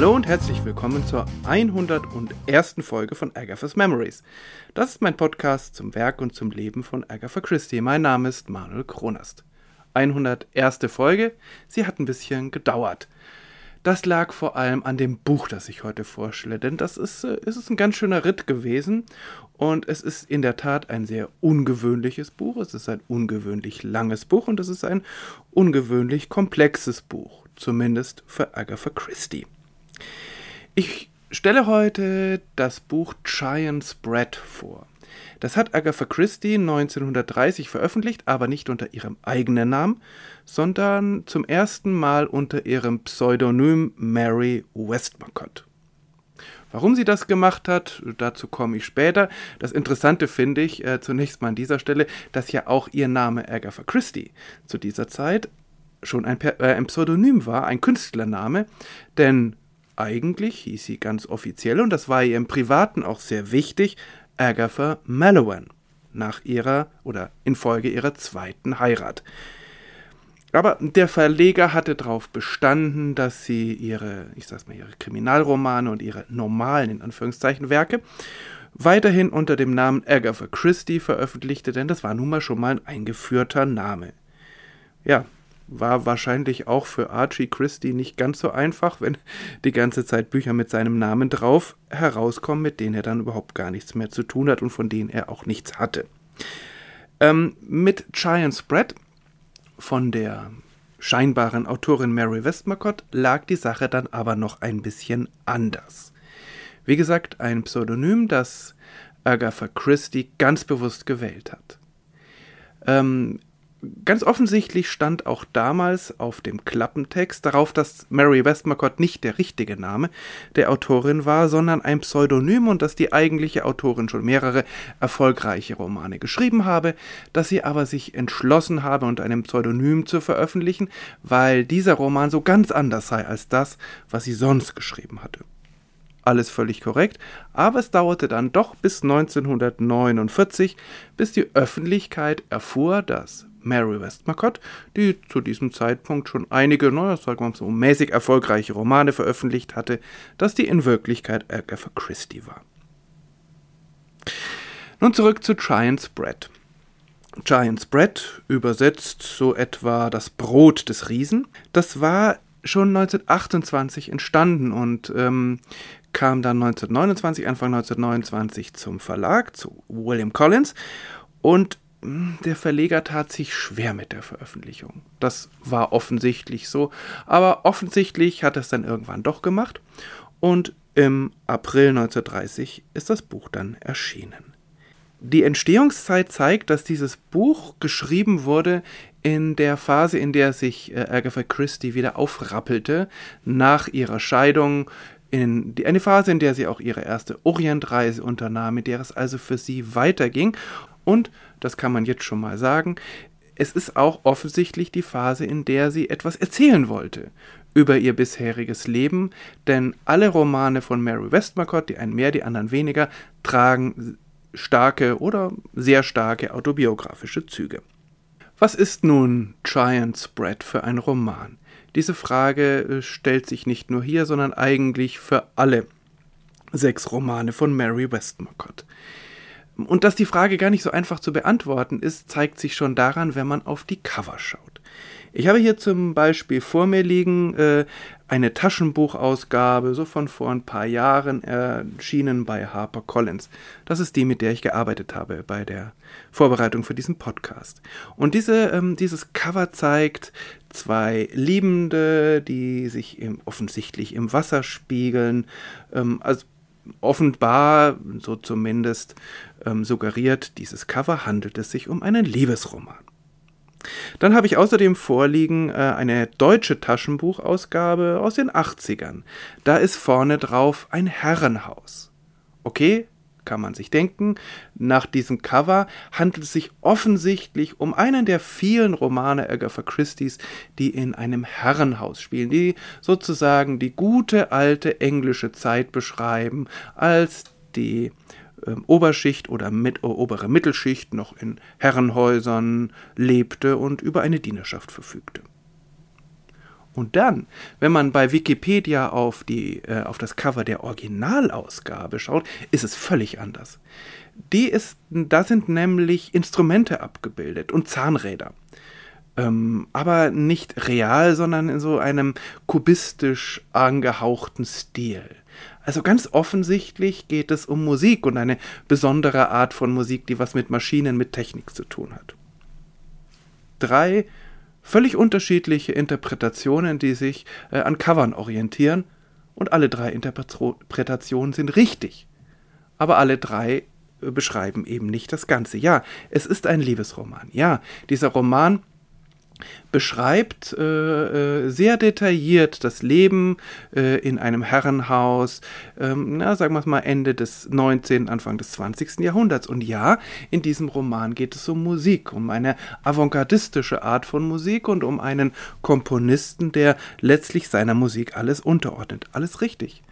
Hallo und herzlich willkommen zur 101. Folge von Agatha's Memories. Das ist mein Podcast zum Werk und zum Leben von Agatha Christie. Mein Name ist Manuel Kronast. 101. Folge, sie hat ein bisschen gedauert. Das lag vor allem an dem Buch, das ich heute vorstelle, denn das ist, äh, ist ein ganz schöner Ritt gewesen und es ist in der Tat ein sehr ungewöhnliches Buch. Es ist ein ungewöhnlich langes Buch und es ist ein ungewöhnlich komplexes Buch, zumindest für Agatha Christie. Ich stelle heute das Buch Giant's Bread vor. Das hat Agatha Christie 1930 veröffentlicht, aber nicht unter ihrem eigenen Namen, sondern zum ersten Mal unter ihrem Pseudonym Mary Westmacott. Warum sie das gemacht hat, dazu komme ich später. Das Interessante finde ich äh, zunächst mal an dieser Stelle, dass ja auch ihr Name Agatha Christie zu dieser Zeit schon ein, äh, ein Pseudonym war, ein Künstlername, denn eigentlich hieß sie ganz offiziell, und das war ihr im Privaten auch sehr wichtig, Agatha Mallowan, nach ihrer oder infolge ihrer zweiten Heirat. Aber der Verleger hatte darauf bestanden, dass sie ihre, ich sag's mal, ihre Kriminalromane und ihre normalen, in Anführungszeichen, Werke weiterhin unter dem Namen Agatha Christie veröffentlichte, denn das war nun mal schon mal ein eingeführter Name. Ja, war wahrscheinlich auch für Archie Christie nicht ganz so einfach, wenn die ganze Zeit Bücher mit seinem Namen drauf herauskommen, mit denen er dann überhaupt gar nichts mehr zu tun hat und von denen er auch nichts hatte. Ähm, mit Giant's Bread von der scheinbaren Autorin Mary Westmacott lag die Sache dann aber noch ein bisschen anders. Wie gesagt, ein Pseudonym, das Agatha Christie ganz bewusst gewählt hat. Ähm, Ganz offensichtlich stand auch damals auf dem Klappentext darauf, dass Mary Westmacott nicht der richtige Name der Autorin war, sondern ein Pseudonym und dass die eigentliche Autorin schon mehrere erfolgreiche Romane geschrieben habe, dass sie aber sich entschlossen habe, unter einem Pseudonym zu veröffentlichen, weil dieser Roman so ganz anders sei als das, was sie sonst geschrieben hatte. Alles völlig korrekt, aber es dauerte dann doch bis 1949, bis die Öffentlichkeit erfuhr, dass Mary Westmacott, die zu diesem Zeitpunkt schon einige, naja, sagen wir mal so, mäßig erfolgreiche Romane veröffentlicht hatte, dass die in Wirklichkeit Agatha Christie war. Nun zurück zu Giant's Bread. Giant's Bread, übersetzt so etwa das Brot des Riesen, das war schon 1928 entstanden und ähm, kam dann 1929, Anfang 1929 zum Verlag, zu William Collins und der Verleger tat sich schwer mit der Veröffentlichung. Das war offensichtlich so, aber offensichtlich hat er es dann irgendwann doch gemacht und im April 1930 ist das Buch dann erschienen. Die Entstehungszeit zeigt, dass dieses Buch geschrieben wurde in der Phase, in der sich äh, Agatha Christie wieder aufrappelte nach ihrer Scheidung, in die, eine Phase, in der sie auch ihre erste Orientreise unternahm, mit der es also für sie weiterging und, das kann man jetzt schon mal sagen, es ist auch offensichtlich die Phase, in der sie etwas erzählen wollte über ihr bisheriges Leben, denn alle Romane von Mary Westmacott, die einen mehr, die anderen weniger, tragen starke oder sehr starke autobiografische Züge. Was ist nun Giant's Bread für ein Roman? Diese Frage äh, stellt sich nicht nur hier, sondern eigentlich für alle sechs Romane von Mary Westmacott. Und dass die Frage gar nicht so einfach zu beantworten ist, zeigt sich schon daran, wenn man auf die Cover schaut. Ich habe hier zum Beispiel vor mir liegen äh, eine Taschenbuchausgabe, so von vor ein paar Jahren erschienen bei HarperCollins. Das ist die, mit der ich gearbeitet habe bei der Vorbereitung für diesen Podcast. Und diese, ähm, dieses Cover zeigt zwei Liebende, die sich im, offensichtlich im Wasser spiegeln. Ähm, also offenbar, so zumindest ähm, suggeriert dieses Cover, handelt es sich um einen Liebesroman. Dann habe ich außerdem vorliegen äh, eine deutsche Taschenbuchausgabe aus den 80ern. Da ist vorne drauf ein Herrenhaus. Okay, kann man sich denken, nach diesem Cover handelt es sich offensichtlich um einen der vielen Romane Agatha Christie's, die in einem Herrenhaus spielen, die sozusagen die gute alte englische Zeit beschreiben, als die äh, Oberschicht oder mit, obere Mittelschicht noch in Herrenhäusern lebte und über eine Dienerschaft verfügte. Und dann, wenn man bei Wikipedia auf, die, äh, auf das Cover der Originalausgabe schaut, ist es völlig anders. Die ist, da sind nämlich Instrumente abgebildet und Zahnräder. Ähm, aber nicht real, sondern in so einem kubistisch angehauchten Stil. Also ganz offensichtlich geht es um Musik und eine besondere Art von Musik, die was mit Maschinen, mit Technik zu tun hat. Drei völlig unterschiedliche Interpretationen, die sich äh, an Covern orientieren und alle drei Interpretationen sind richtig. Aber alle drei äh, beschreiben eben nicht das Ganze. Ja, es ist ein Liebesroman. Ja, dieser Roman beschreibt äh, äh, sehr detailliert das Leben äh, in einem Herrenhaus, ähm, na, sagen wir es mal Ende des 19., Anfang des 20. Jahrhunderts. Und ja, in diesem Roman geht es um Musik, um eine avantgardistische Art von Musik und um einen Komponisten, der letztlich seiner Musik alles unterordnet. Alles richtig.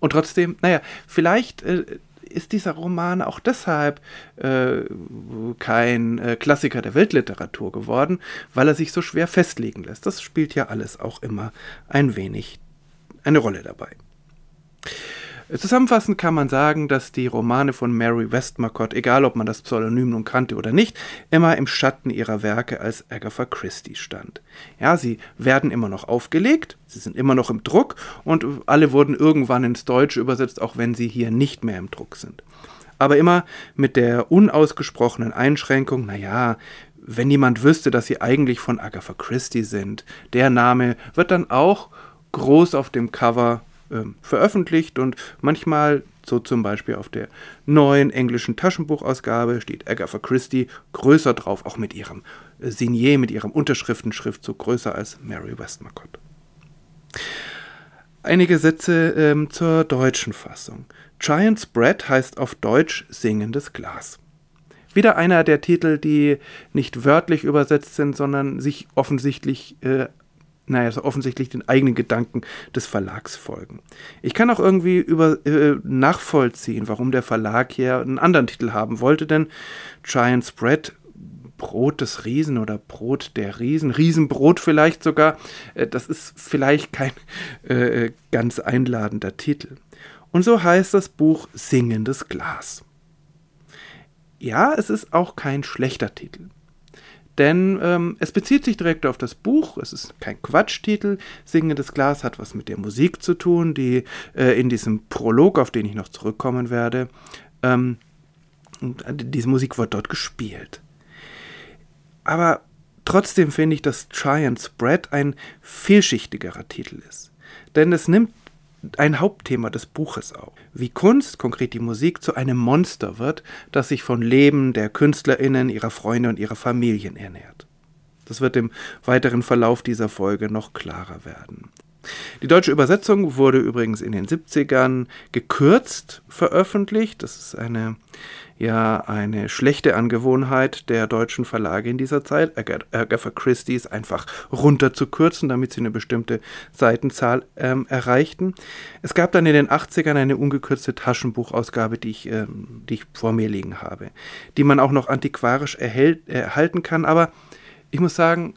Und trotzdem, naja, vielleicht äh, ist dieser Roman auch deshalb äh, kein äh, Klassiker der Weltliteratur geworden, weil er sich so schwer festlegen lässt. Das spielt ja alles auch immer ein wenig eine Rolle dabei. Zusammenfassend kann man sagen, dass die Romane von Mary Westmacott, egal ob man das Pseudonym nun kannte oder nicht, immer im Schatten ihrer Werke als Agatha Christie stand. Ja, sie werden immer noch aufgelegt, sie sind immer noch im Druck und alle wurden irgendwann ins Deutsche übersetzt, auch wenn sie hier nicht mehr im Druck sind. Aber immer mit der unausgesprochenen Einschränkung, naja, wenn jemand wüsste, dass sie eigentlich von Agatha Christie sind, der Name wird dann auch groß auf dem Cover äh, veröffentlicht und manchmal, so zum Beispiel auf der neuen englischen Taschenbuchausgabe, steht Agatha Christie größer drauf, auch mit ihrem äh, Signet, mit ihrem Unterschriftenschriftzug größer als Mary Westmacott. Einige Sätze ähm, zur deutschen Fassung. Giant's Bread heißt auf Deutsch singendes Glas. Wieder einer der Titel, die nicht wörtlich übersetzt sind, sondern sich offensichtlich äh, naja, so offensichtlich den eigenen Gedanken des Verlags folgen. Ich kann auch irgendwie über, äh, nachvollziehen, warum der Verlag hier einen anderen Titel haben wollte, denn Giant Spread Brot des Riesen oder Brot der Riesen, Riesenbrot vielleicht sogar, äh, das ist vielleicht kein äh, ganz einladender Titel. Und so heißt das Buch Singendes Glas. Ja, es ist auch kein schlechter Titel denn ähm, es bezieht sich direkt auf das Buch. Es ist kein Quatschtitel. Singendes Glas hat was mit der Musik zu tun, die äh, in diesem Prolog, auf den ich noch zurückkommen werde, ähm, diese Musik wird dort gespielt. Aber trotzdem finde ich, dass Giant Spread ein vielschichtigerer Titel ist. Denn es nimmt ein Hauptthema des Buches auch. Wie Kunst, konkret die Musik, zu einem Monster wird, das sich von Leben der KünstlerInnen, ihrer Freunde und ihrer Familien ernährt. Das wird im weiteren Verlauf dieser Folge noch klarer werden. Die deutsche Übersetzung wurde übrigens in den 70ern gekürzt veröffentlicht. Das ist eine ja eine schlechte Angewohnheit der deutschen Verlage in dieser Zeit, Agatha Christie's einfach runterzukürzen, damit sie eine bestimmte Seitenzahl ähm, erreichten. Es gab dann in den 80ern eine ungekürzte Taschenbuchausgabe, die ich, ähm, die ich vor mir liegen habe, die man auch noch antiquarisch erhält, erhalten kann, aber ich muss sagen,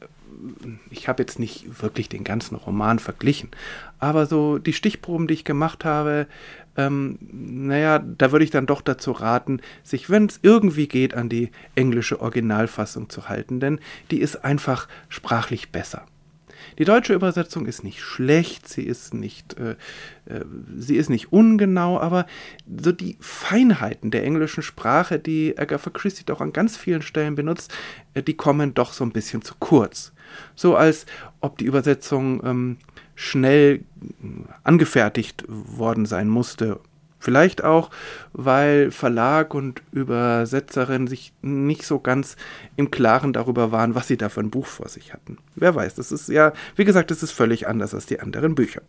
ich habe jetzt nicht wirklich den ganzen Roman verglichen, aber so die Stichproben, die ich gemacht habe, ähm, naja, da würde ich dann doch dazu raten, sich, wenn es irgendwie geht, an die englische Originalfassung zu halten, denn die ist einfach sprachlich besser. Die deutsche Übersetzung ist nicht schlecht, sie ist nicht, äh, äh, sie ist nicht ungenau, aber so die Feinheiten der englischen Sprache, die Agatha Christie doch an ganz vielen Stellen benutzt, äh, die kommen doch so ein bisschen zu kurz. So als ob die Übersetzung ähm, schnell angefertigt worden sein musste. Vielleicht auch, weil Verlag und Übersetzerin sich nicht so ganz im Klaren darüber waren, was sie da für ein Buch vor sich hatten. Wer weiß, das ist ja, wie gesagt, das ist völlig anders als die anderen Bücher.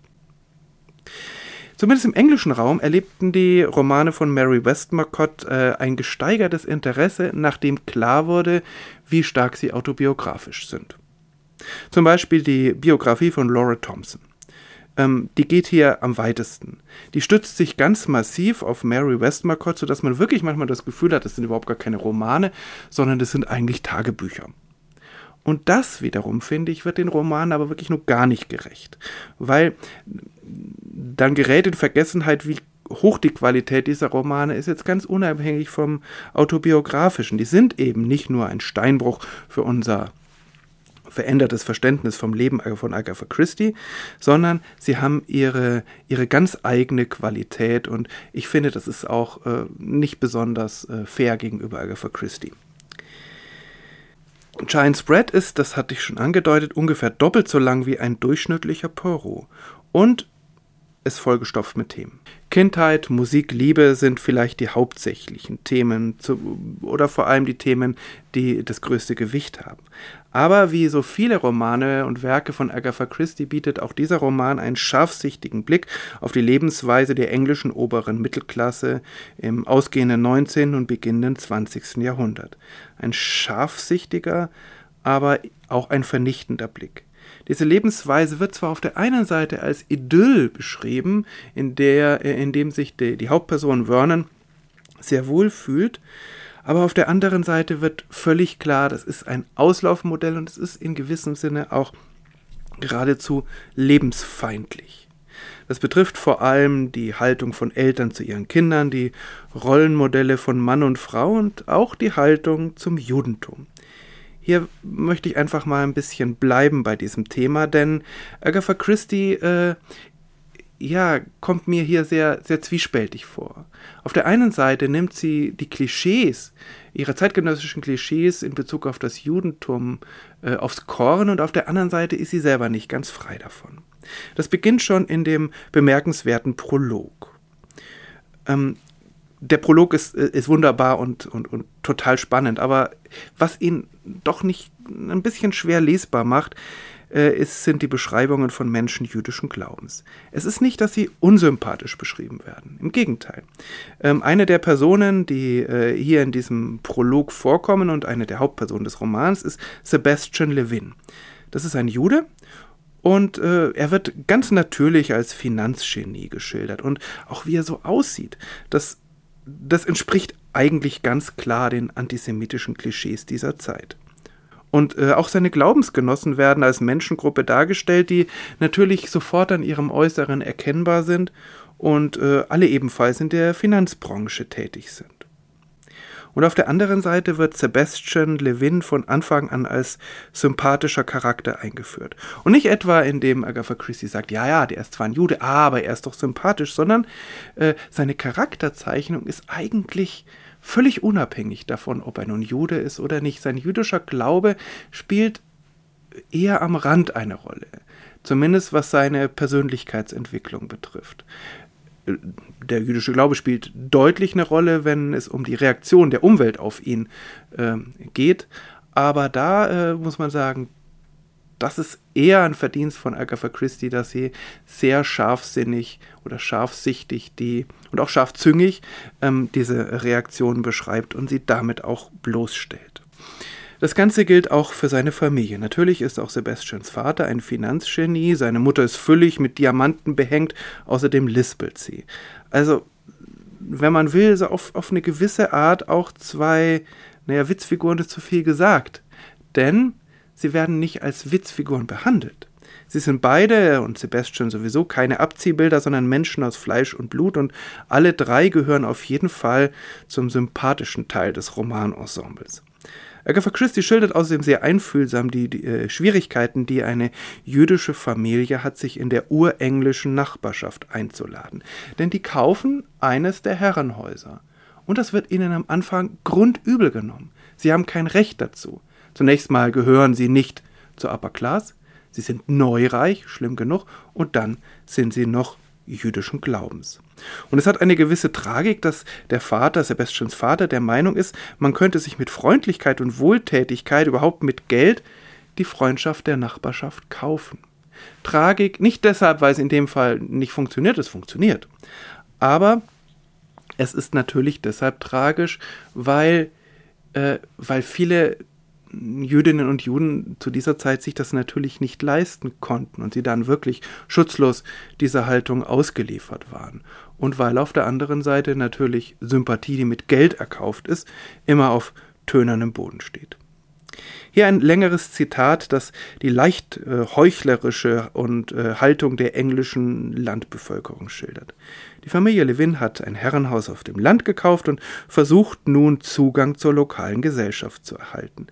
Zumindest im englischen Raum erlebten die Romane von Mary Westmacott äh, ein gesteigertes Interesse, nachdem klar wurde, wie stark sie autobiografisch sind. Zum Beispiel die Biografie von Laura Thompson. Ähm, die geht hier am weitesten. Die stützt sich ganz massiv auf Mary Westmacott, sodass man wirklich manchmal das Gefühl hat, das sind überhaupt gar keine Romane, sondern das sind eigentlich Tagebücher. Und das wiederum, finde ich, wird den Roman aber wirklich nur gar nicht gerecht. Weil dann gerät in Vergessenheit, wie hoch die Qualität dieser Romane ist, jetzt ganz unabhängig vom autobiografischen. Die sind eben nicht nur ein Steinbruch für unser verändertes Verständnis vom Leben von Agatha Christie, sondern sie haben ihre, ihre ganz eigene Qualität und ich finde, das ist auch äh, nicht besonders äh, fair gegenüber Agatha Christie. Giant Spread ist, das hatte ich schon angedeutet, ungefähr doppelt so lang wie ein durchschnittlicher Poirot und ist vollgestopft mit Themen. Kindheit, Musik, Liebe sind vielleicht die hauptsächlichen Themen zu, oder vor allem die Themen, die das größte Gewicht haben. Aber wie so viele Romane und Werke von Agatha Christie bietet auch dieser Roman einen scharfsichtigen Blick auf die Lebensweise der englischen oberen Mittelklasse im ausgehenden 19. und beginnenden 20. Jahrhundert. Ein scharfsichtiger, aber auch ein vernichtender Blick. Diese Lebensweise wird zwar auf der einen Seite als Idyll beschrieben, in, der, äh, in dem sich die, die Hauptperson Vernon sehr wohl fühlt, aber auf der anderen Seite wird völlig klar, das ist ein Auslaufmodell und es ist in gewissem Sinne auch geradezu lebensfeindlich. Das betrifft vor allem die Haltung von Eltern zu ihren Kindern, die Rollenmodelle von Mann und Frau und auch die Haltung zum Judentum. Hier möchte ich einfach mal ein bisschen bleiben bei diesem Thema, denn Agatha Christie äh, ja, kommt mir hier sehr, sehr zwiespältig vor. Auf der einen Seite nimmt sie die Klischees, ihre zeitgenössischen Klischees in Bezug auf das Judentum äh, aufs Korn und auf der anderen Seite ist sie selber nicht ganz frei davon. Das beginnt schon in dem bemerkenswerten Prolog. Ähm, der Prolog ist, äh, ist wunderbar und, und, und total spannend, aber was ihn doch nicht ein bisschen schwer lesbar macht, ist, sind die Beschreibungen von Menschen jüdischen Glaubens. Es ist nicht, dass sie unsympathisch beschrieben werden. Im Gegenteil. Ähm, eine der Personen, die äh, hier in diesem Prolog vorkommen und eine der Hauptpersonen des Romans ist Sebastian Levin. Das ist ein Jude und äh, er wird ganz natürlich als Finanzgenie geschildert und auch wie er so aussieht. Das das entspricht eigentlich ganz klar den antisemitischen Klischees dieser Zeit. Und äh, auch seine Glaubensgenossen werden als Menschengruppe dargestellt, die natürlich sofort an ihrem Äußeren erkennbar sind und äh, alle ebenfalls in der Finanzbranche tätig sind. Und auf der anderen Seite wird Sebastian Levin von Anfang an als sympathischer Charakter eingeführt. Und nicht etwa, indem Agatha Christie sagt, ja, ja, der ist zwar ein Jude, aber er ist doch sympathisch, sondern äh, seine Charakterzeichnung ist eigentlich völlig unabhängig davon, ob er nun Jude ist oder nicht. Sein jüdischer Glaube spielt eher am Rand eine Rolle zumindest was seine Persönlichkeitsentwicklung betrifft der jüdische Glaube spielt deutlich eine Rolle, wenn es um die Reaktion der Umwelt auf ihn äh, geht. Aber da äh, muss man sagen, das ist eher ein Verdienst von Agatha Christie, dass sie sehr scharfsinnig oder scharfsichtig die und auch scharfzüngig ähm, diese Reaktion beschreibt und sie damit auch bloßstellt. Das Ganze gilt auch für seine Familie. Natürlich ist auch Sebastians Vater ein Finanzgenie, seine Mutter ist füllig mit Diamanten behängt, außerdem lispelt sie. Also, wenn man will, so auf, auf eine gewisse Art auch zwei, naja, Witzfiguren ist zu viel gesagt. Denn sie werden nicht als Witzfiguren behandelt. Sie sind beide und Sebastian sowieso keine Abziehbilder, sondern Menschen aus Fleisch und Blut und alle drei gehören auf jeden Fall zum sympathischen Teil des Romanensembles. Agatha Christie schildert außerdem sehr einfühlsam die, die äh, Schwierigkeiten, die eine jüdische Familie hat, sich in der urenglischen Nachbarschaft einzuladen. Denn die kaufen eines der Herrenhäuser. Und das wird ihnen am Anfang grundübel genommen. Sie haben kein Recht dazu. Zunächst mal gehören sie nicht zur Upper Class, sie sind neureich, schlimm genug, und dann sind sie noch jüdischen Glaubens. Und es hat eine gewisse Tragik, dass der Vater, Sebastians Vater, der Meinung ist, man könnte sich mit Freundlichkeit und Wohltätigkeit, überhaupt mit Geld, die Freundschaft der Nachbarschaft kaufen. Tragik, nicht deshalb, weil es in dem Fall nicht funktioniert, es funktioniert. Aber es ist natürlich deshalb tragisch, weil, äh, weil viele Jüdinnen und Juden zu dieser Zeit sich das natürlich nicht leisten konnten und sie dann wirklich schutzlos dieser Haltung ausgeliefert waren. Und weil auf der anderen Seite natürlich Sympathie, die mit Geld erkauft ist, immer auf tönernem Boden steht. Hier ein längeres Zitat, das die leicht äh, heuchlerische und äh, Haltung der englischen Landbevölkerung schildert. Die Familie Levin hat ein Herrenhaus auf dem Land gekauft und versucht nun Zugang zur lokalen Gesellschaft zu erhalten.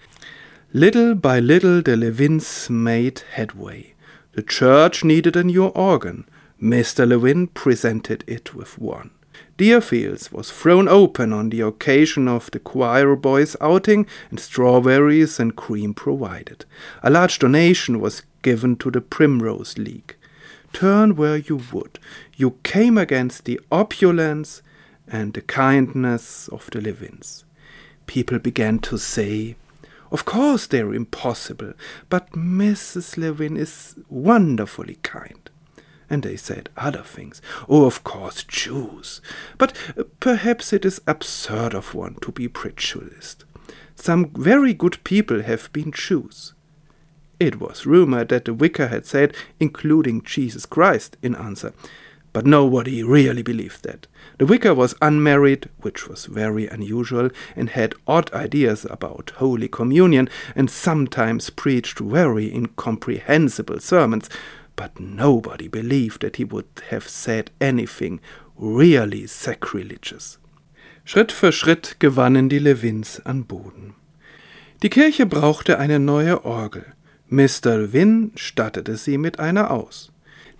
Little by little the Levins made headway. The church needed a new organ. Mr. Levin presented it with one. Deerfields was thrown open on the occasion of the choir boys' outing, and strawberries and cream provided. A large donation was given to the Primrose League. Turn where you would, you came against the opulence and the kindness of the Levins. People began to say, Of course they're impossible, but Mrs. Levin is wonderfully kind. And they said other things. Oh, of course, Jews. But uh, perhaps it is absurd of one to be prejudiced. Some very good people have been Jews. It was rumored that the vicar had said, including Jesus Christ, in answer. But nobody really believed that. The vicar was unmarried, which was very unusual, and had odd ideas about Holy Communion, and sometimes preached very incomprehensible sermons, but nobody believed that he would have said anything really sacrilegious. Schritt für Schritt gewannen die Levins an Boden. Die Kirche brauchte eine neue Orgel. Mr. Levin stattete sie mit einer aus.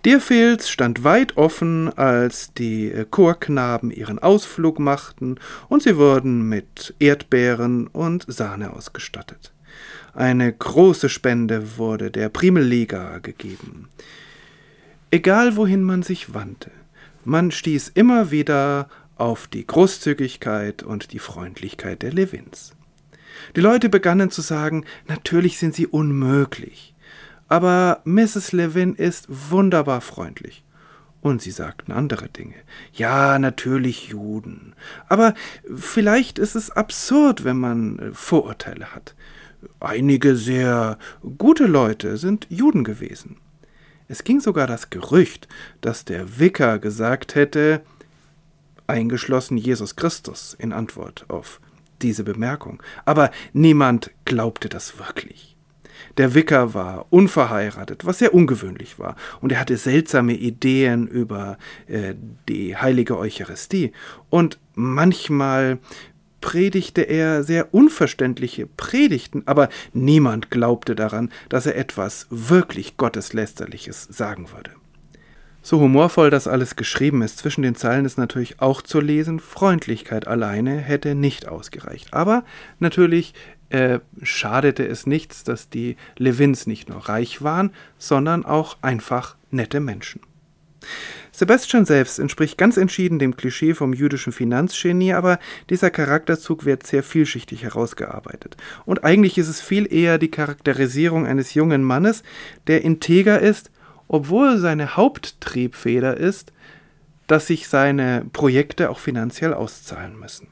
Deerfields stand weit offen, als die Chorknaben ihren Ausflug machten, und sie wurden mit Erdbeeren und Sahne ausgestattet. Eine große Spende wurde der Primelliga gegeben. Egal wohin man sich wandte, man stieß immer wieder auf die Großzügigkeit und die Freundlichkeit der Levins. Die Leute begannen zu sagen, natürlich sind sie unmöglich, aber Mrs. Levin ist wunderbar freundlich. Und sie sagten andere Dinge. Ja, natürlich Juden. Aber vielleicht ist es absurd, wenn man Vorurteile hat. Einige sehr gute Leute sind Juden gewesen. Es ging sogar das Gerücht, dass der Vicar gesagt hätte, eingeschlossen Jesus Christus in Antwort auf diese Bemerkung. Aber niemand glaubte das wirklich. Der Vicar war unverheiratet, was sehr ungewöhnlich war, und er hatte seltsame Ideen über äh, die heilige Eucharistie. Und manchmal predigte er sehr unverständliche Predigten, aber niemand glaubte daran, dass er etwas wirklich Gotteslästerliches sagen würde. So humorvoll das alles geschrieben ist, zwischen den Zeilen ist natürlich auch zu lesen, Freundlichkeit alleine hätte nicht ausgereicht. Aber natürlich äh, schadete es nichts, dass die Levins nicht nur reich waren, sondern auch einfach nette Menschen. Sebastian selbst entspricht ganz entschieden dem Klischee vom jüdischen Finanzgenie, aber dieser Charakterzug wird sehr vielschichtig herausgearbeitet. Und eigentlich ist es viel eher die Charakterisierung eines jungen Mannes, der integer ist, obwohl seine Haupttriebfeder ist, dass sich seine Projekte auch finanziell auszahlen müssen.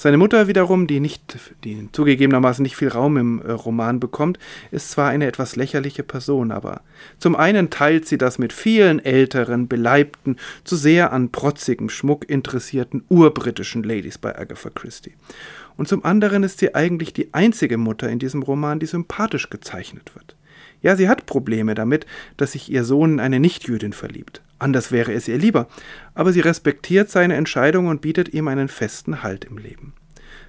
Seine Mutter wiederum, die nicht, die zugegebenermaßen nicht viel Raum im äh, Roman bekommt, ist zwar eine etwas lächerliche Person, aber zum einen teilt sie das mit vielen älteren, beleibten, zu sehr an protzigem Schmuck interessierten urbritischen Ladies bei Agatha Christie. Und zum anderen ist sie eigentlich die einzige Mutter in diesem Roman, die sympathisch gezeichnet wird. Ja, sie hat Probleme damit, dass sich ihr Sohn in eine Nichtjüdin verliebt. Anders wäre es ihr lieber. Aber sie respektiert seine Entscheidung und bietet ihm einen festen Halt im Leben.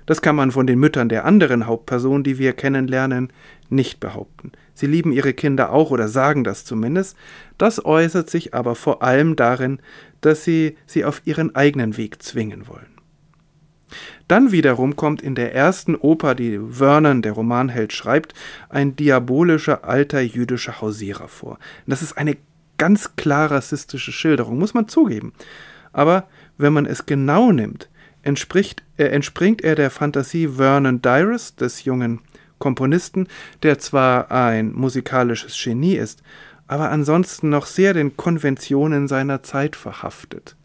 Das kann man von den Müttern der anderen Hauptpersonen, die wir kennenlernen, nicht behaupten. Sie lieben ihre Kinder auch oder sagen das zumindest. Das äußert sich aber vor allem darin, dass sie sie auf ihren eigenen Weg zwingen wollen. Dann wiederum kommt in der ersten Oper, die Vernon, der Romanheld, schreibt, ein diabolischer alter jüdischer Hausierer vor. Das ist eine ganz klar rassistische Schilderung, muss man zugeben. Aber wenn man es genau nimmt, entspricht, äh, entspringt er der Fantasie Vernon Dyrus, des jungen Komponisten, der zwar ein musikalisches Genie ist, aber ansonsten noch sehr den Konventionen seiner Zeit verhaftet.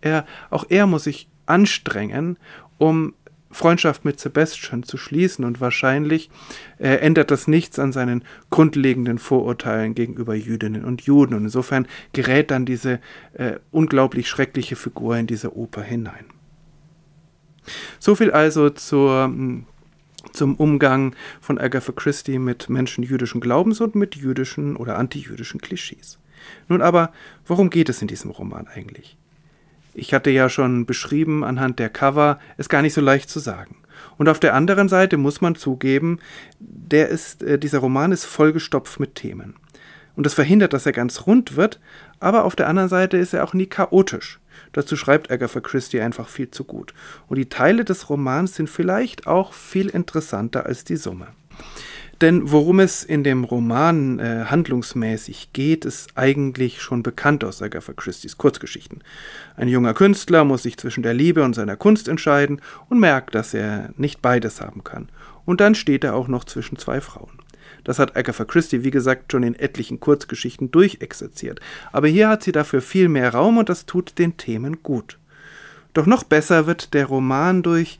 Er, auch er muss sich anstrengen, um Freundschaft mit Sebastian zu schließen und wahrscheinlich äh, ändert das nichts an seinen grundlegenden Vorurteilen gegenüber Jüdinnen und Juden und insofern gerät dann diese äh, unglaublich schreckliche Figur in diese Oper hinein. So viel also zur, hm, zum Umgang von Agatha Christie mit Menschen jüdischen Glaubens und mit jüdischen oder antijüdischen Klischees. Nun aber, worum geht es in diesem Roman eigentlich? Ich hatte ja schon beschrieben anhand der Cover, es gar nicht so leicht zu sagen. Und auf der anderen Seite muss man zugeben, der ist, äh, dieser Roman ist vollgestopft mit Themen. Und das verhindert, dass er ganz rund wird, aber auf der anderen Seite ist er auch nie chaotisch. Dazu schreibt Agatha Christie einfach viel zu gut. Und die Teile des Romans sind vielleicht auch viel interessanter als die Summe. Denn worum es in dem Roman äh, handlungsmäßig geht, ist eigentlich schon bekannt aus Agatha Christie's Kurzgeschichten. Ein junger Künstler muss sich zwischen der Liebe und seiner Kunst entscheiden und merkt, dass er nicht beides haben kann. Und dann steht er auch noch zwischen zwei Frauen. Das hat Agatha Christie, wie gesagt, schon in etlichen Kurzgeschichten durchexerziert. Aber hier hat sie dafür viel mehr Raum und das tut den Themen gut. Doch noch besser wird der Roman durch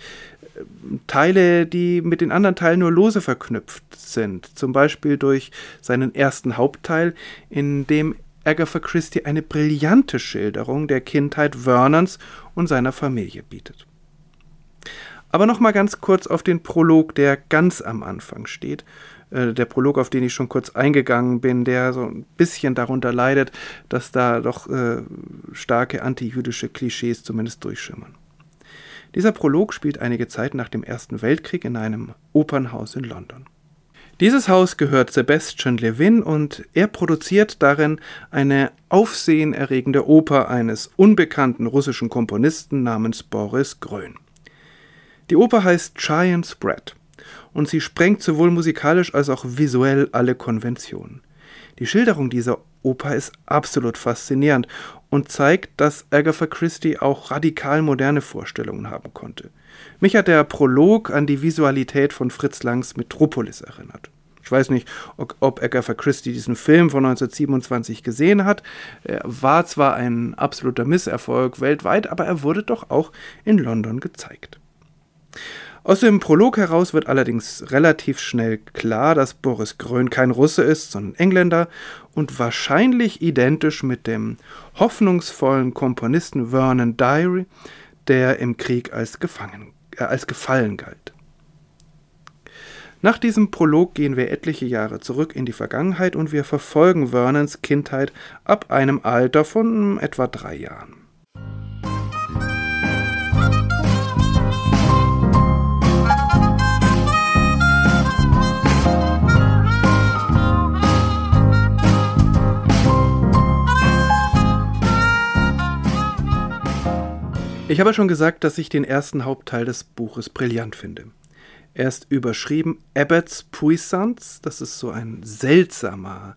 Teile, die mit den anderen Teilen nur lose verknüpft sind. Zum Beispiel durch seinen ersten Hauptteil, in dem Agatha Christie eine brillante Schilderung der Kindheit Vernons und seiner Familie bietet. Aber noch mal ganz kurz auf den Prolog, der ganz am Anfang steht. Äh, der Prolog, auf den ich schon kurz eingegangen bin, der so ein bisschen darunter leidet, dass da doch äh, starke antijüdische Klischees zumindest durchschimmern. Dieser Prolog spielt einige Zeit nach dem Ersten Weltkrieg in einem Opernhaus in London. Dieses Haus gehört Sebastian Levin und er produziert darin eine aufsehenerregende Oper eines unbekannten russischen Komponisten namens Boris Grön. Die Oper heißt Giant's Bread und sie sprengt sowohl musikalisch als auch visuell alle Konventionen. Die Schilderung dieser Oper ist absolut faszinierend und zeigt, dass Agatha Christie auch radikal moderne Vorstellungen haben konnte. Mich hat der Prolog an die Visualität von Fritz Langs Metropolis erinnert. Ich weiß nicht, ob Agatha Christie diesen Film von 1927 gesehen hat. Er war zwar ein absoluter Misserfolg weltweit, aber er wurde doch auch in London gezeigt. Aus dem Prolog heraus wird allerdings relativ schnell klar, dass Boris Grön kein Russe ist, sondern Engländer und wahrscheinlich identisch mit dem hoffnungsvollen Komponisten Vernon Diary, der im Krieg als, gefangen, äh, als gefallen galt. Nach diesem Prolog gehen wir etliche Jahre zurück in die Vergangenheit und wir verfolgen Vernons Kindheit ab einem Alter von etwa drei Jahren. Ich habe schon gesagt, dass ich den ersten Hauptteil des Buches brillant finde. Er ist überschrieben Abbott's Puissance. Das ist so ein seltsamer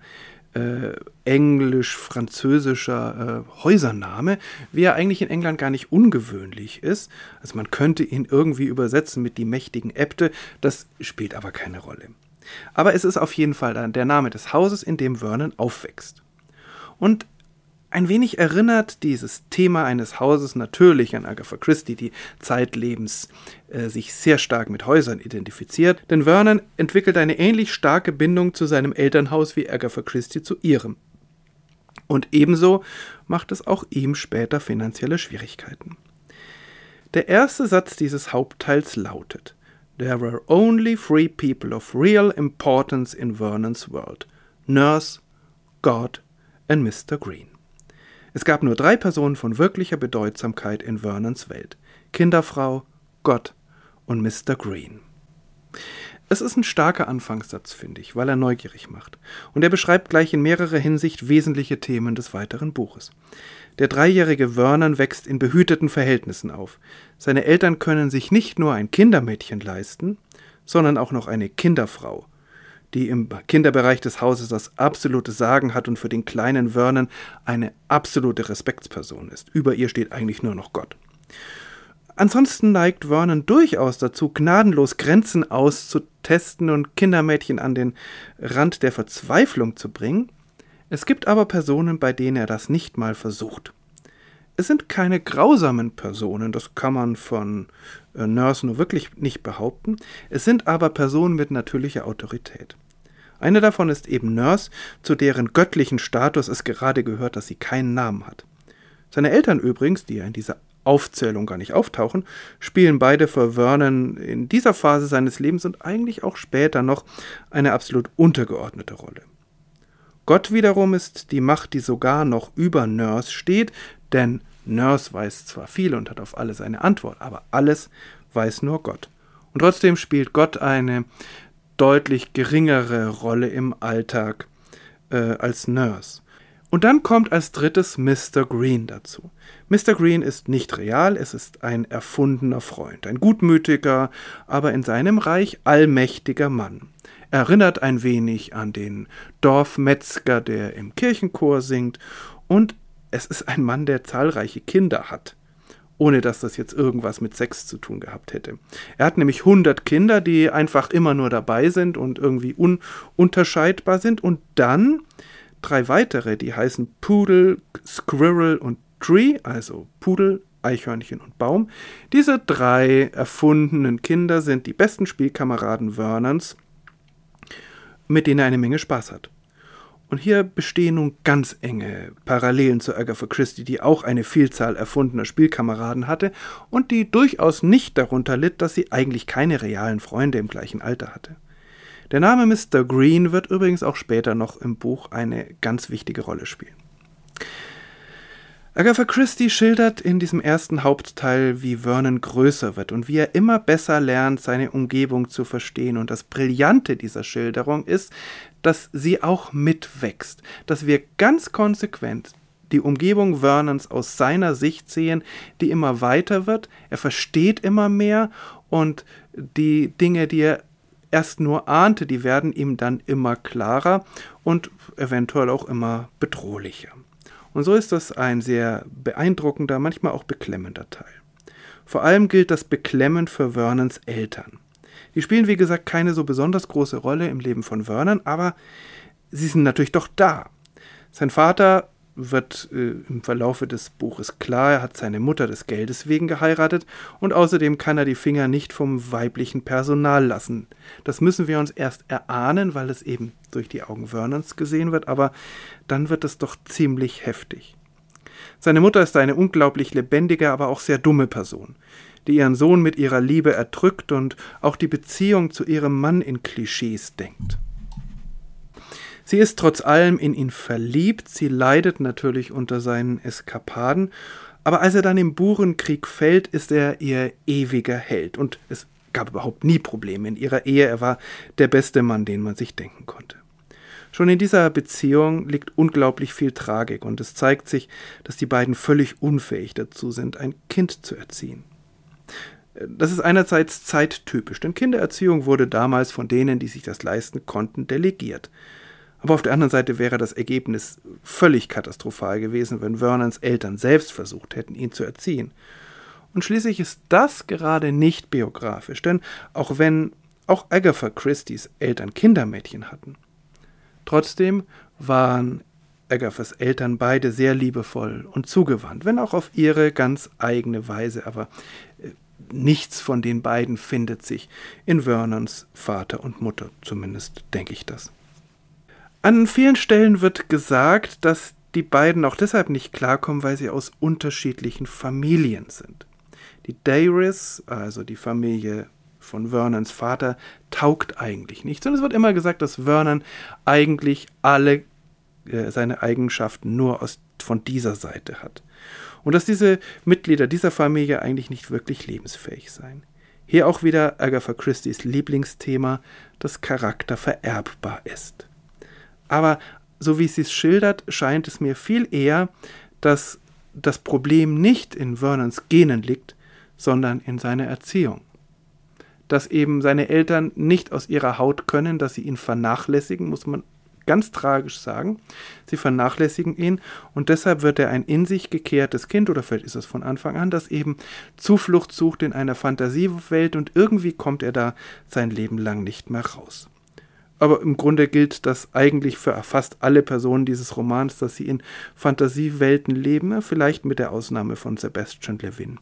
äh, englisch-französischer äh, Häusername, wie er eigentlich in England gar nicht ungewöhnlich ist. Also man könnte ihn irgendwie übersetzen mit die mächtigen Äbte, das spielt aber keine Rolle. Aber es ist auf jeden Fall der Name des Hauses, in dem Vernon aufwächst. Und ein wenig erinnert dieses Thema eines Hauses natürlich an Agatha Christie, die zeitlebens äh, sich sehr stark mit Häusern identifiziert, denn Vernon entwickelt eine ähnlich starke Bindung zu seinem Elternhaus wie Agatha Christie zu ihrem. Und ebenso macht es auch ihm später finanzielle Schwierigkeiten. Der erste Satz dieses Hauptteils lautet There were only three people of real importance in Vernon's world Nurse, God and Mr. Green. Es gab nur drei Personen von wirklicher Bedeutsamkeit in Vernons Welt. Kinderfrau, Gott und Mr. Green. Es ist ein starker Anfangssatz, finde ich, weil er neugierig macht. Und er beschreibt gleich in mehrerer Hinsicht wesentliche Themen des weiteren Buches. Der dreijährige Vernon wächst in behüteten Verhältnissen auf. Seine Eltern können sich nicht nur ein Kindermädchen leisten, sondern auch noch eine Kinderfrau die im Kinderbereich des Hauses das absolute Sagen hat und für den kleinen Vernon eine absolute Respektsperson ist. Über ihr steht eigentlich nur noch Gott. Ansonsten neigt Vernon durchaus dazu, gnadenlos Grenzen auszutesten und Kindermädchen an den Rand der Verzweiflung zu bringen. Es gibt aber Personen, bei denen er das nicht mal versucht. Es sind keine grausamen Personen, das kann man von äh, Nurse nur wirklich nicht behaupten. Es sind aber Personen mit natürlicher Autorität. Eine davon ist eben Nurse, zu deren göttlichen Status es gerade gehört, dass sie keinen Namen hat. Seine Eltern übrigens, die er in dieser Aufzählung gar nicht auftauchen, spielen beide für Vernon in dieser Phase seines Lebens und eigentlich auch später noch eine absolut untergeordnete Rolle. Gott wiederum ist die Macht, die sogar noch über Nurse steht, denn Nurse weiß zwar viel und hat auf alles eine Antwort, aber alles weiß nur Gott. Und trotzdem spielt Gott eine deutlich geringere Rolle im Alltag äh, als Nurse. Und dann kommt als drittes Mr. Green dazu. Mr. Green ist nicht real, es ist ein erfundener Freund, ein gutmütiger, aber in seinem Reich allmächtiger Mann. Er erinnert ein wenig an den Dorfmetzger, der im Kirchenchor singt, und es ist ein Mann, der zahlreiche Kinder hat ohne dass das jetzt irgendwas mit Sex zu tun gehabt hätte. Er hat nämlich 100 Kinder, die einfach immer nur dabei sind und irgendwie ununterscheidbar sind und dann drei weitere, die heißen Pudel, Squirrel und Tree, also Pudel, Eichhörnchen und Baum. Diese drei erfundenen Kinder sind die besten Spielkameraden Vernons, mit denen er eine Menge Spaß hat. Und hier bestehen nun ganz enge Parallelen zu Agatha Christie, die auch eine Vielzahl erfundener Spielkameraden hatte und die durchaus nicht darunter litt, dass sie eigentlich keine realen Freunde im gleichen Alter hatte. Der Name Mr. Green wird übrigens auch später noch im Buch eine ganz wichtige Rolle spielen. Agatha Christie schildert in diesem ersten Hauptteil, wie Vernon größer wird und wie er immer besser lernt, seine Umgebung zu verstehen. Und das Brillante dieser Schilderung ist, dass sie auch mitwächst, dass wir ganz konsequent die Umgebung Vernons aus seiner Sicht sehen, die immer weiter wird. Er versteht immer mehr und die Dinge, die er erst nur ahnte, die werden ihm dann immer klarer und eventuell auch immer bedrohlicher. Und so ist das ein sehr beeindruckender, manchmal auch beklemmender Teil. Vor allem gilt das Beklemmen für Vernons Eltern. Die spielen, wie gesagt, keine so besonders große Rolle im Leben von Vernon, aber sie sind natürlich doch da. Sein Vater wird äh, im Verlaufe des Buches klar, er hat seine Mutter des Geldes wegen geheiratet und außerdem kann er die Finger nicht vom weiblichen Personal lassen. Das müssen wir uns erst erahnen, weil es eben durch die Augen Vernons gesehen wird, aber dann wird es doch ziemlich heftig. Seine Mutter ist eine unglaublich lebendige, aber auch sehr dumme Person, die ihren Sohn mit ihrer Liebe erdrückt und auch die Beziehung zu ihrem Mann in Klischees denkt. Sie ist trotz allem in ihn verliebt, sie leidet natürlich unter seinen Eskapaden, aber als er dann im Burenkrieg fällt, ist er ihr ewiger Held und es gab überhaupt nie Probleme in ihrer Ehe, er war der beste Mann, den man sich denken konnte. Schon in dieser Beziehung liegt unglaublich viel Tragik und es zeigt sich, dass die beiden völlig unfähig dazu sind, ein Kind zu erziehen. Das ist einerseits zeittypisch, denn Kindererziehung wurde damals von denen, die sich das leisten konnten, delegiert. Aber auf der anderen Seite wäre das Ergebnis völlig katastrophal gewesen, wenn Vernons Eltern selbst versucht hätten, ihn zu erziehen. Und schließlich ist das gerade nicht biografisch, denn auch wenn auch Agatha Christie's Eltern Kindermädchen hatten, trotzdem waren Agathas Eltern beide sehr liebevoll und zugewandt, wenn auch auf ihre ganz eigene Weise, aber äh, nichts von den beiden findet sich in Vernons Vater und Mutter, zumindest denke ich das. An vielen Stellen wird gesagt, dass die beiden auch deshalb nicht klarkommen, weil sie aus unterschiedlichen Familien sind. Die Dairis, also die Familie von Vernons Vater, taugt eigentlich nicht. Und es wird immer gesagt, dass Vernon eigentlich alle äh, seine Eigenschaften nur aus, von dieser Seite hat. Und dass diese Mitglieder dieser Familie eigentlich nicht wirklich lebensfähig seien. Hier auch wieder Agatha Christie's Lieblingsthema, dass Charakter vererbbar ist. Aber so wie sie es schildert, scheint es mir viel eher, dass das Problem nicht in Vernons Genen liegt, sondern in seiner Erziehung. Dass eben seine Eltern nicht aus ihrer Haut können, dass sie ihn vernachlässigen, muss man ganz tragisch sagen. Sie vernachlässigen ihn und deshalb wird er ein in sich gekehrtes Kind, oder vielleicht ist es von Anfang an, das eben Zuflucht sucht in einer Fantasiewelt und irgendwie kommt er da sein Leben lang nicht mehr raus. Aber im Grunde gilt das eigentlich für fast alle Personen dieses Romans, dass sie in Fantasiewelten leben, vielleicht mit der Ausnahme von Sebastian Levin.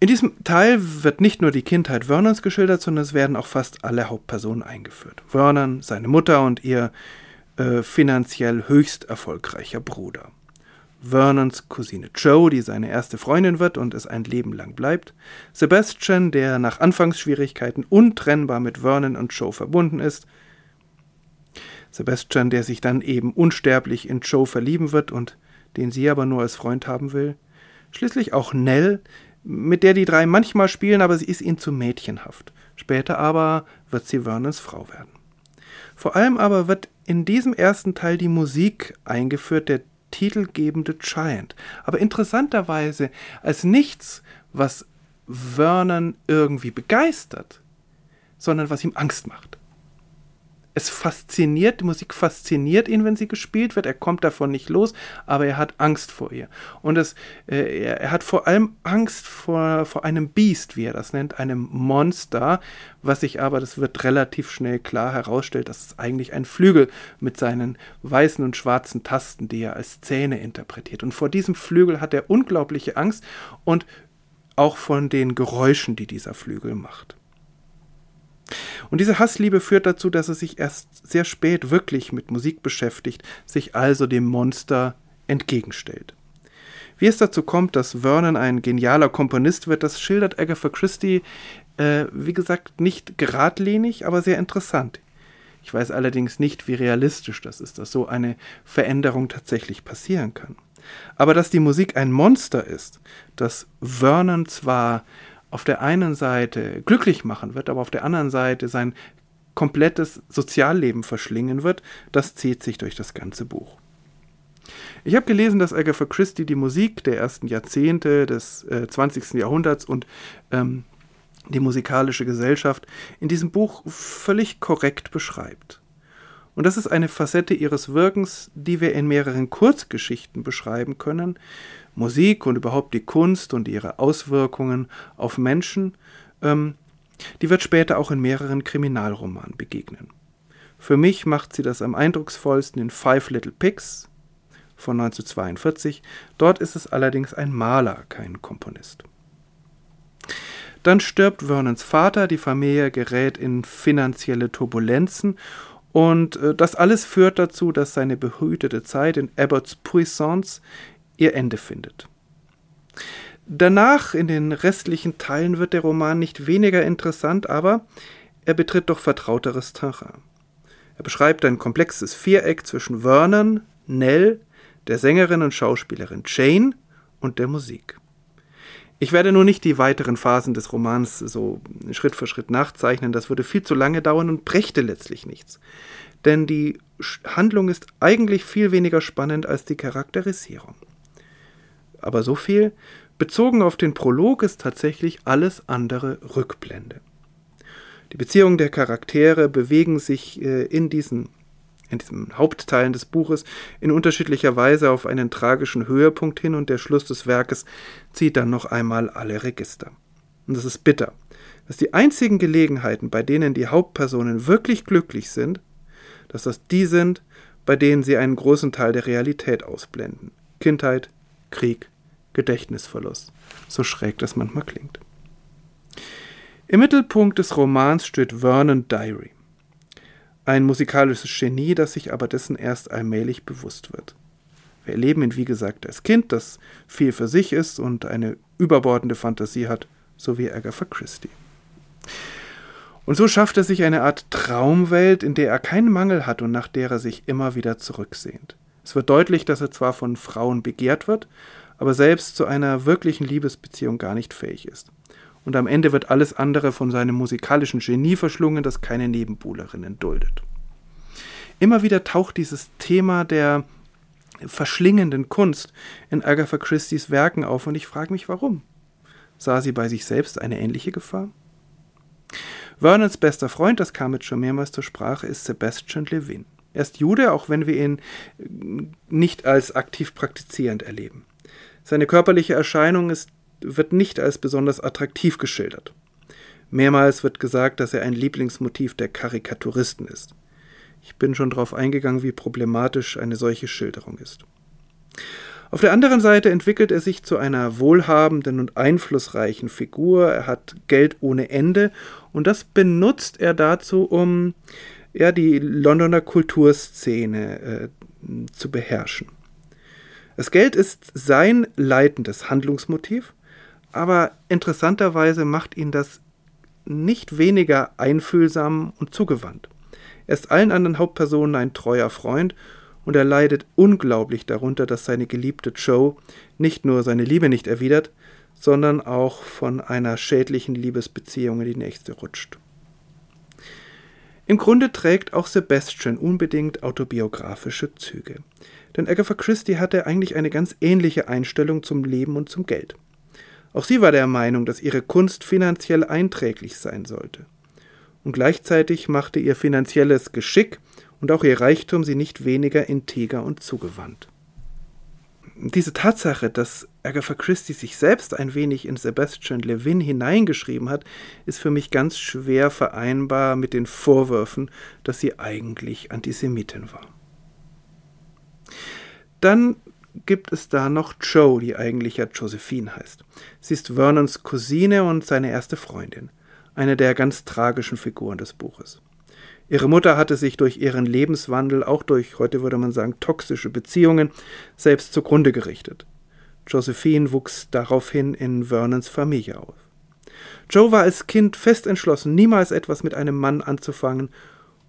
In diesem Teil wird nicht nur die Kindheit Vernons geschildert, sondern es werden auch fast alle Hauptpersonen eingeführt. Vernon, seine Mutter und ihr äh, finanziell höchst erfolgreicher Bruder. Vernons Cousine Joe, die seine erste Freundin wird und es ein Leben lang bleibt, Sebastian, der nach Anfangsschwierigkeiten untrennbar mit Vernon und Joe verbunden ist, Sebastian, der sich dann eben unsterblich in Joe verlieben wird und den sie aber nur als Freund haben will, schließlich auch Nell, mit der die drei manchmal spielen, aber sie ist ihnen zu mädchenhaft. Später aber wird sie Vernons Frau werden. Vor allem aber wird in diesem ersten Teil die Musik eingeführt, der titelgebende Giant. Aber interessanterweise als nichts, was Vernon irgendwie begeistert, sondern was ihm Angst macht es fasziniert, die Musik fasziniert ihn, wenn sie gespielt wird. Er kommt davon nicht los, aber er hat Angst vor ihr. Und es, äh, er, hat vor allem Angst vor, vor einem Biest, wie er das nennt, einem Monster, was sich aber, das wird relativ schnell klar herausstellt, dass es eigentlich ein Flügel mit seinen weißen und schwarzen Tasten, die er als Zähne interpretiert. Und vor diesem Flügel hat er unglaubliche Angst und auch von den Geräuschen, die dieser Flügel macht. Und diese Hassliebe führt dazu, dass er sich erst sehr spät wirklich mit Musik beschäftigt, sich also dem Monster entgegenstellt. Wie es dazu kommt, dass Vernon ein genialer Komponist wird, das schildert Agatha Christie, äh, wie gesagt, nicht geradlinig, aber sehr interessant. Ich weiß allerdings nicht, wie realistisch das ist, dass so eine Veränderung tatsächlich passieren kann. Aber dass die Musik ein Monster ist, dass Vernon zwar auf der einen Seite glücklich machen wird, aber auf der anderen Seite sein komplettes Sozialleben verschlingen wird, das zieht sich durch das ganze Buch. Ich habe gelesen, dass Agatha Christie die Musik der ersten Jahrzehnte des äh, 20. Jahrhunderts und ähm, die musikalische Gesellschaft in diesem Buch völlig korrekt beschreibt. Und das ist eine Facette ihres Wirkens, die wir in mehreren Kurzgeschichten beschreiben können, Musik und überhaupt die Kunst und ihre Auswirkungen auf Menschen, ähm, die wird später auch in mehreren Kriminalromanen begegnen. Für mich macht sie das am eindrucksvollsten in Five Little Pigs von 1942. Dort ist es allerdings ein Maler, kein Komponist. Dann stirbt Vernons Vater, die Familie gerät in finanzielle Turbulenzen und äh, das alles führt dazu, dass seine behütete Zeit in Abbots Puissance ihr Ende findet. Danach, in den restlichen Teilen, wird der Roman nicht weniger interessant, aber er betritt doch vertrauteres Terrain. Er beschreibt ein komplexes Viereck zwischen Vernon, Nell, der Sängerin und Schauspielerin Jane und der Musik. Ich werde nur nicht die weiteren Phasen des Romans so Schritt für Schritt nachzeichnen, das würde viel zu lange dauern und brächte letztlich nichts. Denn die Handlung ist eigentlich viel weniger spannend als die Charakterisierung aber so viel. Bezogen auf den Prolog ist tatsächlich alles andere Rückblende. Die Beziehungen der Charaktere bewegen sich äh, in diesen in diesen Hauptteilen des Buches in unterschiedlicher Weise auf einen tragischen Höhepunkt hin und der Schluss des Werkes zieht dann noch einmal alle Register. Und das ist bitter, dass die einzigen Gelegenheiten, bei denen die Hauptpersonen wirklich glücklich sind, dass das die sind, bei denen sie einen großen Teil der Realität ausblenden. Kindheit, Krieg, Gedächtnisverlust, so schräg das manchmal klingt. Im Mittelpunkt des Romans steht Vernon Diary, ein musikalisches Genie, das sich aber dessen erst allmählich bewusst wird. Wir erleben ihn, wie gesagt, als Kind, das viel für sich ist und eine überbordende Fantasie hat, so wie Agatha Christie. Und so schafft er sich eine Art Traumwelt, in der er keinen Mangel hat und nach der er sich immer wieder zurücksehnt. Es wird deutlich, dass er zwar von Frauen begehrt wird, aber selbst zu einer wirklichen Liebesbeziehung gar nicht fähig ist. Und am Ende wird alles andere von seinem musikalischen Genie verschlungen, das keine Nebenbuhlerinnen duldet. Immer wieder taucht dieses Thema der verschlingenden Kunst in Agatha Christie's Werken auf und ich frage mich warum. Sah sie bei sich selbst eine ähnliche Gefahr? Vernons bester Freund, das kam jetzt schon mehrmals zur Sprache, ist Sebastian Levin. Er ist Jude, auch wenn wir ihn nicht als aktiv praktizierend erleben. Seine körperliche Erscheinung ist, wird nicht als besonders attraktiv geschildert. Mehrmals wird gesagt, dass er ein Lieblingsmotiv der Karikaturisten ist. Ich bin schon darauf eingegangen, wie problematisch eine solche Schilderung ist. Auf der anderen Seite entwickelt er sich zu einer wohlhabenden und einflussreichen Figur. Er hat Geld ohne Ende und das benutzt er dazu, um ja, die Londoner Kulturszene äh, zu beherrschen. Das Geld ist sein leitendes Handlungsmotiv, aber interessanterweise macht ihn das nicht weniger einfühlsam und zugewandt. Er ist allen anderen Hauptpersonen ein treuer Freund und er leidet unglaublich darunter, dass seine geliebte Joe nicht nur seine Liebe nicht erwidert, sondern auch von einer schädlichen Liebesbeziehung in die nächste rutscht. Im Grunde trägt auch Sebastian unbedingt autobiografische Züge. Denn Agatha Christie hatte eigentlich eine ganz ähnliche Einstellung zum Leben und zum Geld. Auch sie war der Meinung, dass ihre Kunst finanziell einträglich sein sollte. Und gleichzeitig machte ihr finanzielles Geschick und auch ihr Reichtum sie nicht weniger integer und zugewandt. Diese Tatsache, dass Agatha Christie sich selbst ein wenig in Sebastian Levin hineingeschrieben hat, ist für mich ganz schwer vereinbar mit den Vorwürfen, dass sie eigentlich Antisemitin war. Dann gibt es da noch Joe, die eigentlich ja Josephine heißt. Sie ist Vernons Cousine und seine erste Freundin, eine der ganz tragischen Figuren des Buches. Ihre Mutter hatte sich durch ihren Lebenswandel, auch durch, heute würde man sagen, toxische Beziehungen, selbst zugrunde gerichtet. Josephine wuchs daraufhin in Vernons Familie auf. Joe war als Kind fest entschlossen, niemals etwas mit einem Mann anzufangen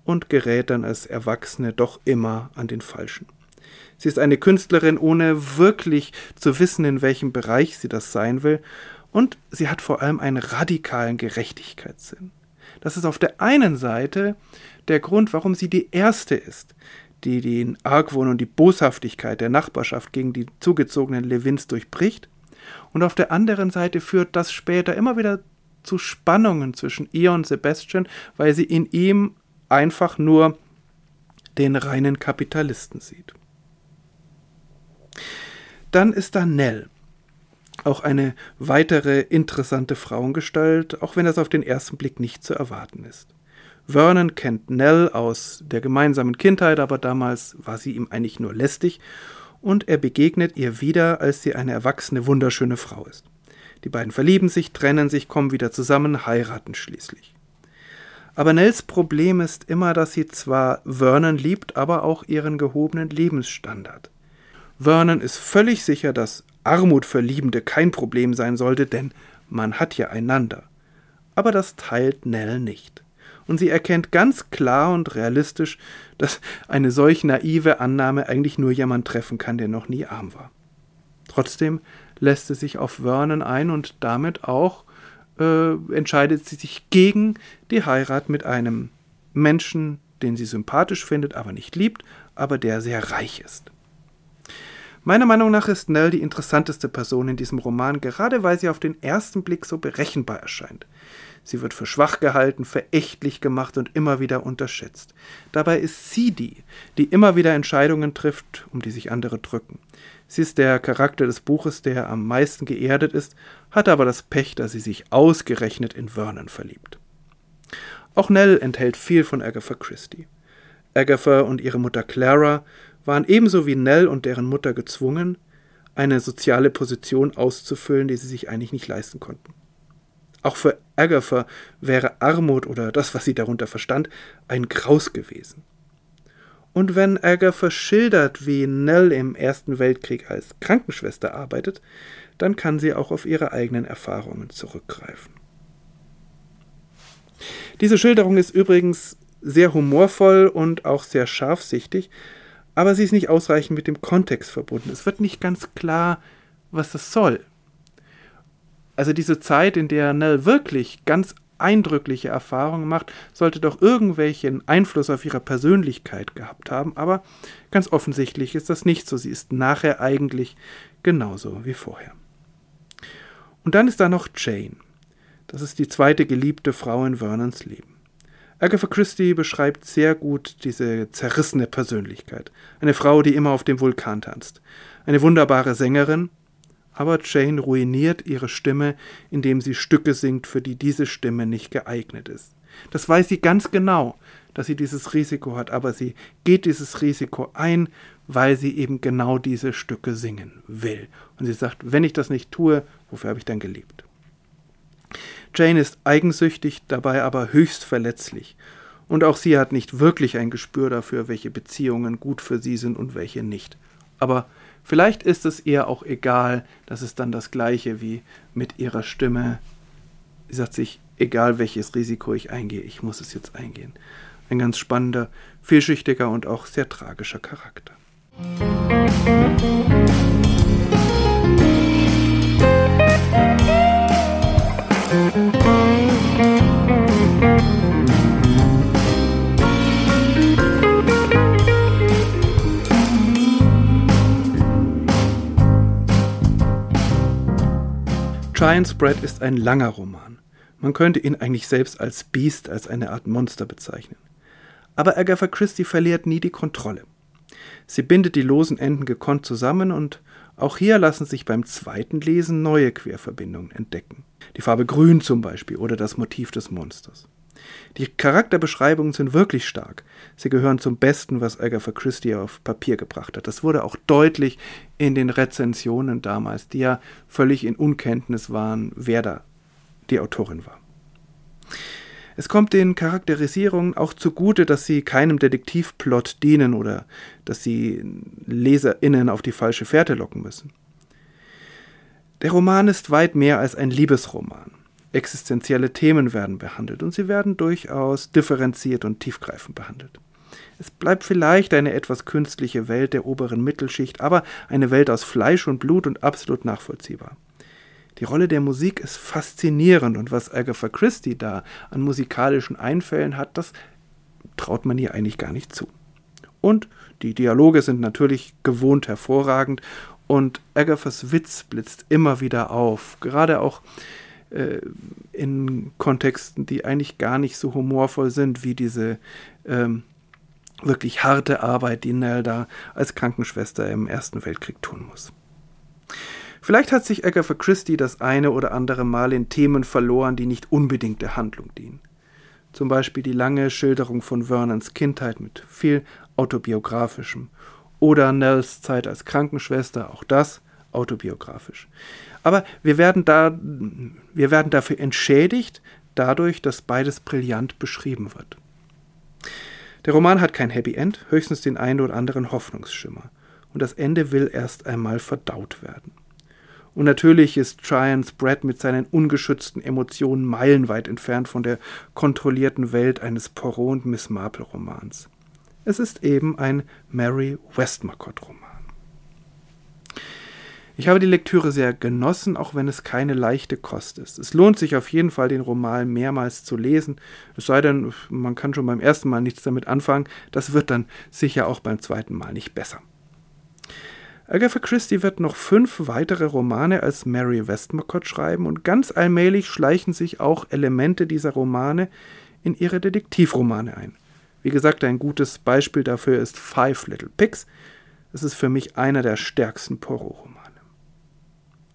und gerät dann als Erwachsene doch immer an den Falschen. Sie ist eine Künstlerin, ohne wirklich zu wissen, in welchem Bereich sie das sein will, und sie hat vor allem einen radikalen Gerechtigkeitssinn. Das ist auf der einen Seite der Grund, warum sie die Erste ist, die den Argwohn und die Boshaftigkeit der Nachbarschaft gegen die zugezogenen Levins durchbricht. Und auf der anderen Seite führt das später immer wieder zu Spannungen zwischen ihr und Sebastian, weil sie in ihm einfach nur den reinen Kapitalisten sieht. Dann ist da Nell. Auch eine weitere interessante Frauengestalt, auch wenn das auf den ersten Blick nicht zu erwarten ist. Vernon kennt Nell aus der gemeinsamen Kindheit, aber damals war sie ihm eigentlich nur lästig, und er begegnet ihr wieder, als sie eine erwachsene, wunderschöne Frau ist. Die beiden verlieben sich, trennen sich, kommen wieder zusammen, heiraten schließlich. Aber Nells Problem ist immer, dass sie zwar Vernon liebt, aber auch ihren gehobenen Lebensstandard. Vernon ist völlig sicher, dass Armut für Liebende kein Problem sein sollte, denn man hat ja einander. Aber das teilt Nell nicht. Und sie erkennt ganz klar und realistisch, dass eine solch naive Annahme eigentlich nur jemand treffen kann, der noch nie arm war. Trotzdem lässt sie sich auf Vernon ein und damit auch äh, entscheidet sie sich gegen die Heirat mit einem Menschen, den sie sympathisch findet, aber nicht liebt, aber der sehr reich ist. Meiner Meinung nach ist Nell die interessanteste Person in diesem Roman, gerade weil sie auf den ersten Blick so berechenbar erscheint. Sie wird für schwach gehalten, verächtlich gemacht und immer wieder unterschätzt. Dabei ist sie die, die immer wieder Entscheidungen trifft, um die sich andere drücken. Sie ist der Charakter des Buches, der am meisten geerdet ist, hat aber das Pech, dass sie sich ausgerechnet in Vernon verliebt. Auch Nell enthält viel von Agatha Christie. Agatha und ihre Mutter Clara waren ebenso wie Nell und deren Mutter gezwungen, eine soziale Position auszufüllen, die sie sich eigentlich nicht leisten konnten. Auch für Agatha wäre Armut oder das, was sie darunter verstand, ein Graus gewesen. Und wenn Agatha schildert, wie Nell im Ersten Weltkrieg als Krankenschwester arbeitet, dann kann sie auch auf ihre eigenen Erfahrungen zurückgreifen. Diese Schilderung ist übrigens sehr humorvoll und auch sehr scharfsichtig, aber sie ist nicht ausreichend mit dem Kontext verbunden. Es wird nicht ganz klar, was das soll. Also diese Zeit, in der Nell wirklich ganz eindrückliche Erfahrungen macht, sollte doch irgendwelchen Einfluss auf ihre Persönlichkeit gehabt haben, aber ganz offensichtlich ist das nicht so. Sie ist nachher eigentlich genauso wie vorher. Und dann ist da noch Jane. Das ist die zweite geliebte Frau in Vernons Leben. Agatha Christie beschreibt sehr gut diese zerrissene Persönlichkeit. Eine Frau, die immer auf dem Vulkan tanzt. Eine wunderbare Sängerin, aber Jane ruiniert ihre Stimme, indem sie Stücke singt, für die diese Stimme nicht geeignet ist. Das weiß sie ganz genau, dass sie dieses Risiko hat, aber sie geht dieses Risiko ein, weil sie eben genau diese Stücke singen will. Und sie sagt, wenn ich das nicht tue, wofür habe ich dann gelebt? Jane ist eigensüchtig, dabei aber höchst verletzlich. Und auch sie hat nicht wirklich ein Gespür dafür, welche Beziehungen gut für sie sind und welche nicht. Aber Vielleicht ist es ihr auch egal, das ist dann das gleiche wie mit ihrer Stimme. Sie sagt sich, egal welches Risiko ich eingehe, ich muss es jetzt eingehen. Ein ganz spannender, vielschichtiger und auch sehr tragischer Charakter. Giant's Bread ist ein langer Roman. Man könnte ihn eigentlich selbst als Biest, als eine Art Monster bezeichnen. Aber Agatha Christie verliert nie die Kontrolle. Sie bindet die losen Enden gekonnt zusammen und auch hier lassen sich beim zweiten Lesen neue Querverbindungen entdecken. Die Farbe Grün zum Beispiel oder das Motiv des Monsters. Die Charakterbeschreibungen sind wirklich stark. Sie gehören zum Besten, was Agatha Christie auf Papier gebracht hat. Das wurde auch deutlich in den Rezensionen damals, die ja völlig in Unkenntnis waren, wer da die Autorin war. Es kommt den Charakterisierungen auch zugute, dass sie keinem Detektivplot dienen oder dass sie LeserInnen auf die falsche Fährte locken müssen. Der Roman ist weit mehr als ein Liebesroman. Existenzielle Themen werden behandelt und sie werden durchaus differenziert und tiefgreifend behandelt. Es bleibt vielleicht eine etwas künstliche Welt der oberen Mittelschicht, aber eine Welt aus Fleisch und Blut und absolut nachvollziehbar. Die Rolle der Musik ist faszinierend und was Agatha Christie da an musikalischen Einfällen hat, das traut man ihr eigentlich gar nicht zu. Und die Dialoge sind natürlich gewohnt hervorragend und Agathas Witz blitzt immer wieder auf, gerade auch äh, in Kontexten, die eigentlich gar nicht so humorvoll sind wie diese ähm, wirklich harte Arbeit, die Nell da als Krankenschwester im Ersten Weltkrieg tun muss. Vielleicht hat sich Agatha Christie das eine oder andere Mal in Themen verloren, die nicht unbedingt der Handlung dienen. Zum Beispiel die lange Schilderung von Vernons Kindheit mit viel autobiografischem oder Nells Zeit als Krankenschwester, auch das autobiografisch. Aber wir werden, da, wir werden dafür entschädigt, dadurch, dass beides brillant beschrieben wird. Der Roman hat kein Happy End, höchstens den einen oder anderen Hoffnungsschimmer. Und das Ende will erst einmal verdaut werden. Und natürlich ist Giant's Bread mit seinen ungeschützten Emotionen meilenweit entfernt von der kontrollierten Welt eines Poirot und Miss Marple Romans. Es ist eben ein Mary Westmacott Roman. Ich habe die Lektüre sehr genossen, auch wenn es keine leichte Kost ist. Es lohnt sich auf jeden Fall, den Roman mehrmals zu lesen. Es sei denn, man kann schon beim ersten Mal nichts damit anfangen. Das wird dann sicher auch beim zweiten Mal nicht besser. Agatha Christie wird noch fünf weitere Romane als Mary Westmacott schreiben und ganz allmählich schleichen sich auch Elemente dieser Romane in ihre Detektivromane ein. Wie gesagt, ein gutes Beispiel dafür ist Five Little Pigs. Es ist für mich einer der stärksten Poirot-Romane.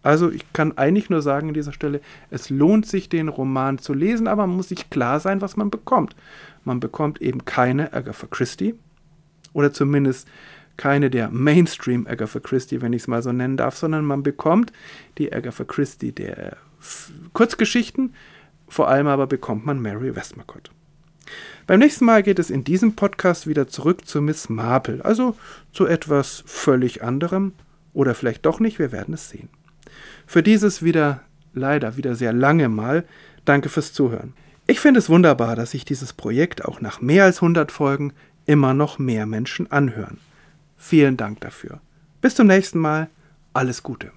Also ich kann eigentlich nur sagen an dieser Stelle, es lohnt sich, den Roman zu lesen, aber man muss sich klar sein, was man bekommt. Man bekommt eben keine Agatha Christie oder zumindest keine der Mainstream Agatha Christie, wenn ich es mal so nennen darf, sondern man bekommt die Agatha Christie der Kurzgeschichten, vor allem aber bekommt man Mary Westmacott. Beim nächsten Mal geht es in diesem Podcast wieder zurück zu Miss Marple, also zu etwas völlig anderem oder vielleicht doch nicht, wir werden es sehen. Für dieses wieder, leider wieder sehr lange Mal, danke fürs Zuhören. Ich finde es wunderbar, dass sich dieses Projekt auch nach mehr als 100 Folgen immer noch mehr Menschen anhören. Vielen Dank dafür. Bis zum nächsten Mal. Alles Gute.